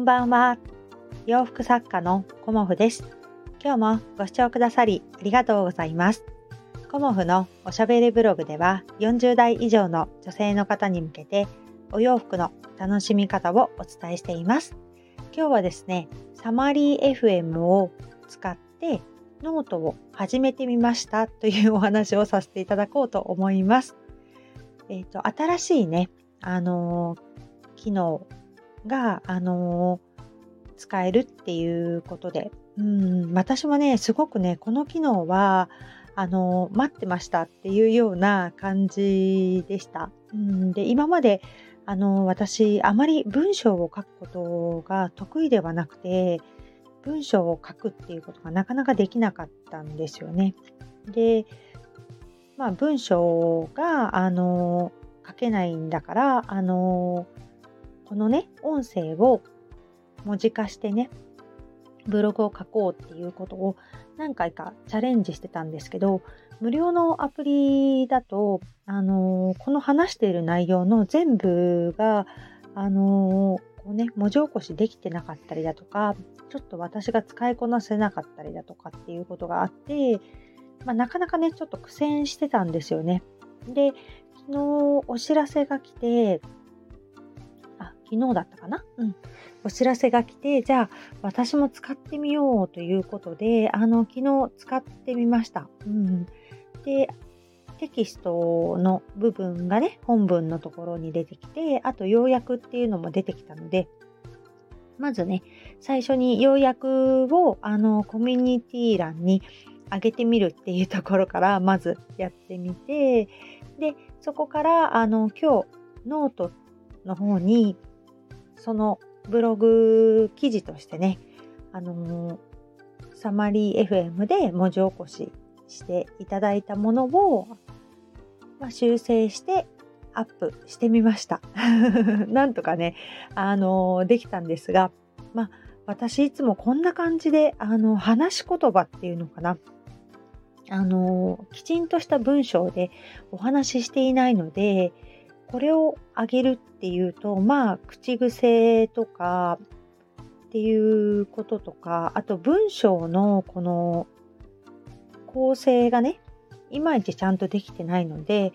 んばんは。洋服作家のコモフです。今日もご視聴くださりありがとうございます。コモフのおしゃべりブログでは40代以上の女性の方に向けてお洋服の楽しみ方をお伝えしています。今日はですね、サマリー FM を使ってノートを始めてみましたというお話をさせていただこうと思います。えっ、ー、と、新しいね、あのー、機能が、あのー、使えるっていうことで、うん、私もね、すごくね、この機能は、あの待ってましたっていうような感じでした。うん、で、今まで、あの私、あまり文章を書くことが得意ではなくて、文章を書くっていうことがなかなかできなかったんですよね。で、まあ、文章が、あの書けないんだから、あのこのね、音声を文字化してね、ブログを書こうっていうことを何回かチャレンジしてたんですけど、無料のアプリだと、あのこの話している内容の全部が、あのこうね、文字起こしできてなかったりだとか、ちょっと私が使いこなせなかったりだとかっていうことがあって、まあ、なかなかね、ちょっと苦戦してたんですよね。で、昨日お知らせが来て、昨日だったかな？うん。お知らせが来て、じゃあ私も使ってみようということで、あの、昨日使ってみました。うん。で、テキストの部分がね、本文のところに出てきて、あと要約っていうのも出てきたので、まずね、最初に要約をあのコミュニティ欄に上げてみるっていうところからまずやってみて、で、そこからあの今日ノートの方にそのブログ記事としてね、あのー、サマリー FM で文字起こししていただいたものを、まあ、修正してアップしてみました。なんとかね、あのー、できたんですが、まあ、私いつもこんな感じで、あの、話し言葉っていうのかな。あの、きちんとした文章でお話ししていないので、これをあげるっていうと、まあ、口癖とかっていうこととか、あと文章のこの構成がね、いまいちちゃんとできてないので、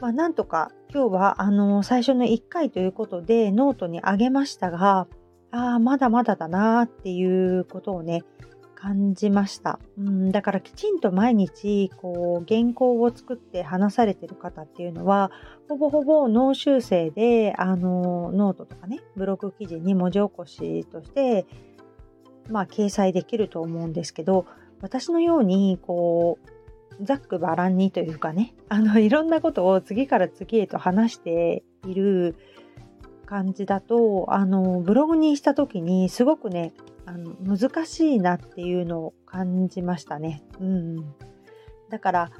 まあ、なんとか今日はあの最初の1回ということでノートにあげましたが、ああ、まだまだだなっていうことをね、感じました。うん、だからきちんと毎日こう原稿を作って話されてる方っていうのはほぼほぼ脳修正であのノートとかねブログ記事に文字起こしとしてまあ掲載できると思うんですけど私のようにこうざっくばらんにというかねあのいろんなことを次から次へと話している感じだとあのブログにした時にすごくねあの難しいなっていうのを感じましたね。うん、だから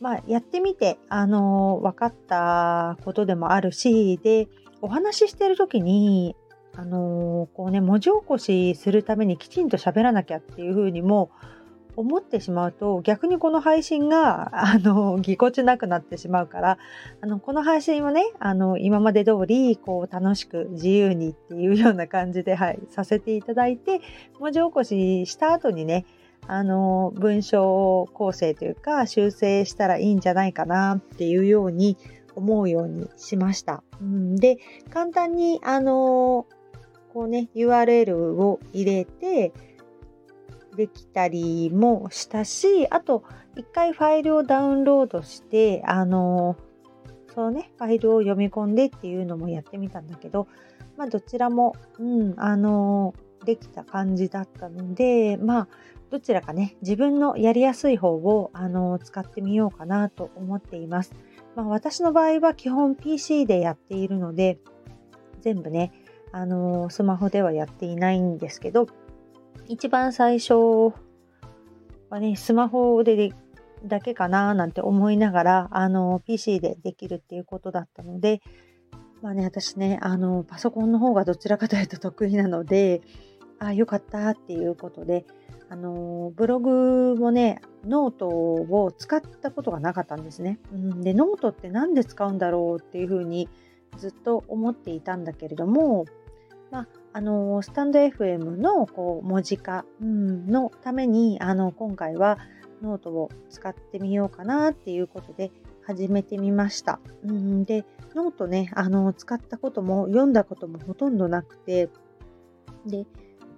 まあ、やってみて、あの分かったことでもあるし、で、お話ししてる時に、あのこうね、文字起こしするためにきちんと喋らなきゃっていうふうにも思ってしまうと逆にこの配信があのぎこちなくなってしまうからあのこの配信はねあの今まで通りこう楽しく自由にっていうような感じで、はい、させていただいて文字起こしした後にねあの文章構成というか修正したらいいんじゃないかなっていうように思うようにしました。うん、で簡単にあのこうね URL を入れてできたりもしたし、あと、一回ファイルをダウンロードして、あの、そのね、ファイルを読み込んでっていうのもやってみたんだけど、まあ、どちらも、うん、あの、できた感じだったので、まあ、どちらかね、自分のやりやすい方を、あの、使ってみようかなと思っています。まあ、私の場合は基本 PC でやっているので、全部ね、あのスマホではやっていないんですけど、一番最初はね、スマホでだけかななんて思いながら、あの、PC でできるっていうことだったので、まあね、私ね、あの、パソコンの方がどちらかというと得意なので、あ、よかったっていうことで、あの、ブログもね、ノートを使ったことがなかったんですね。うん、で、ノートって何で使うんだろうっていうふうにずっと思っていたんだけれども、まあ、あのスタンド FM のこう文字化、のためにあの今回はノートを使ってみようかなっていうことで始めてみました。うん、でノートねあの使ったことも読んだこともほとんどなくてで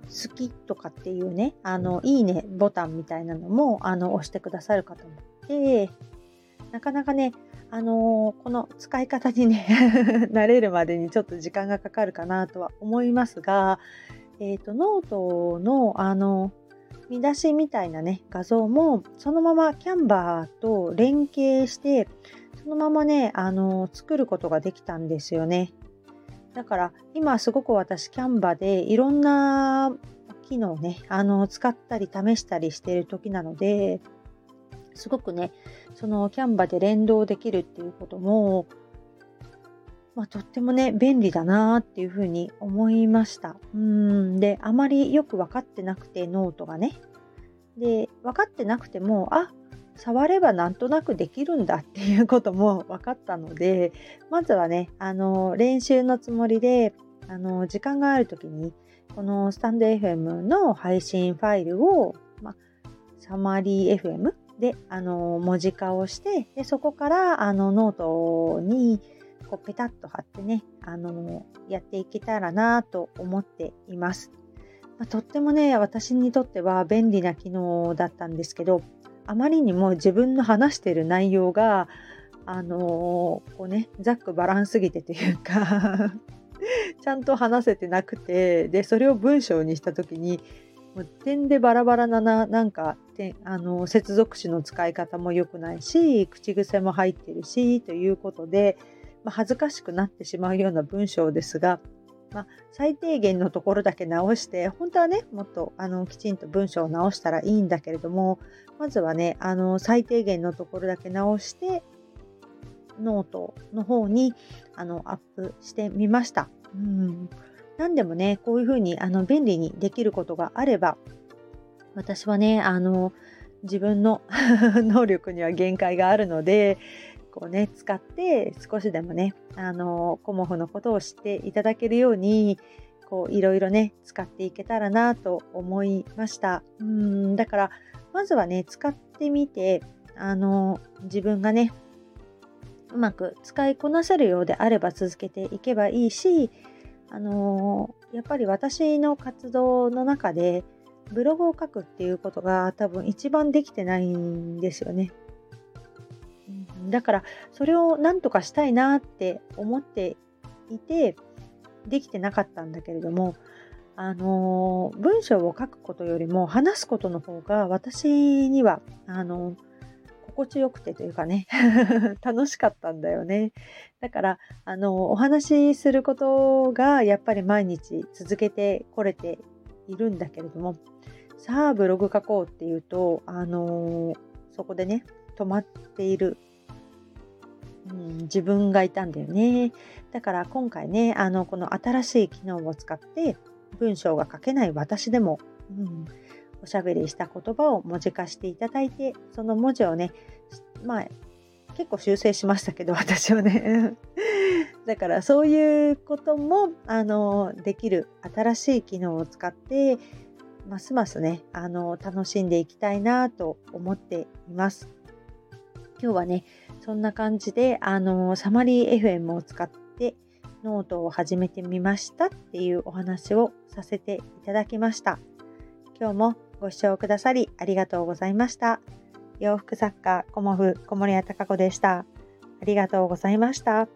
好きとかっていうねあのいいねボタンみたいなのもあの押してくださる方もいてなかなかねあのー、この使い方にね 慣れるまでにちょっと時間がかかるかなとは思いますが、え、ー、と、ノートの、あの、見出しみたいなね、画像も、そのまま Canva と連携して、そのままね、あの、作ることができたんですよね。だから、今すごく私、 Canva でいろんな機能ね、あの、使ったり試したりしている時なので、すごくね、その Canva で連動できるっていうことも、まあ、とってもね、便利だなっていうふうに思いました。うん。で、あまりよく分かってなくて、ノートがね。で、分かってなくても、あ触ればなんとなくできるんだっていうことも分かったので、まずはね、あの、練習のつもりで、あの、時間がある時に、このスタンド FM の配信ファイルを、ま Summary FM で、あの、文字化をして、でそこから、あの、ノートに、こう、ペタッと貼ってね、あの、やっていけたらなと思っています。まあ、とってもね、私にとっては便利な機能だったんですけど、あまりにも自分の話してる内容が、あのこうね、ざっくばらんすぎてというか ちゃんと話せてなくて、で、それを文章にした時に、点でバラバラなな、なんか、あの接続詞の使い方も良くないし口癖も入ってるしということで、まあ、恥ずかしくなってしまうような文章ですが、まあ、最低限のところだけ直して本当はねもっとあのきちんと文章を直したらいいんだけれどもまずはねあの最低限のところだけ直してノートの方にあのアップしてみました。うん何でもねこういうふうにあの便利にできることがあれば私はね、あの、自分の 能力には限界があるので、こうね、使って少しでもね、あの、コモフのことを知っていただけるように、こう、いろいろね、使っていけたらなと思いました。うん、だから、まずはね、使ってみて、あの、自分がね、うまく使いこなせるようであれば続けていけばいいし、あのやっぱり私の活動の中で、ブログを書くっていうことが多分一番できてないんですよね。だからそれをなんとかしたいなって思っていてできてなかったんだけれどもあの文章を書くことよりも話すことの方が私にはあの心地よくてというかね。楽しかったんだよね。だからあのお話しすることがやっぱり毎日続けてこれているんだけれどもさあブログ書こうっていうと、あの、そこでね止まっている、うん、自分がいたんだよね。だから今回ねあのこの新しい機能を使って文章が書けない私でも、うん、おしゃべりした言葉を文字化していただいてその文字をねまあ結構修正しましたけど私はね だからそういうこともあのできる新しい機能を使ってますますねあの楽しんでいきたいなと思っています。今日はねそんな感じであのサマリー FM を使ってノートを始めてみましたっていうお話をさせていただきました。今日もご視聴くださりありがとうございました。洋服作家コモフ小森屋隆子でした。ありがとうございました。